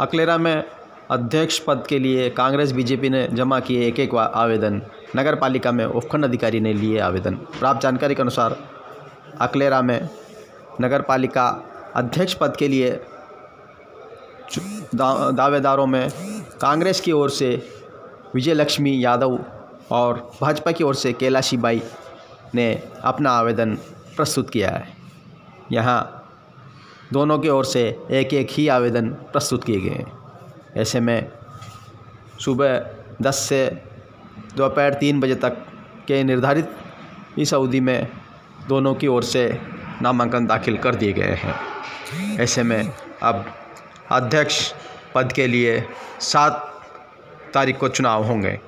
अकलेरा में अध्यक्ष पद के लिए कांग्रेस बीजेपी ने जमा किए एक एक आवेदन। नगर पालिका में उपखंड अधिकारी ने लिए आवेदन। प्राप्त जानकारी के अनुसार अकलेरा में नगर पालिका अध्यक्ष पद के लिए दा, दावेदारों में कांग्रेस की ओर से विजय लक्ष्मी यादव और भाजपा की ओर से कैलाशी बाई ने अपना आवेदन प्रस्तुत किया है। यहाँ दोनों की ओर से एक एक ही आवेदन प्रस्तुत किए गए हैं। ऐसे में सुबह 10 से दोपहर तीन बजे तक के निर्धारित इस अवधि में दोनों की ओर से नामांकन दाखिल कर दिए गए हैं। ऐसे में अब अध्यक्ष पद के लिए सात तारीख को चुनाव होंगे।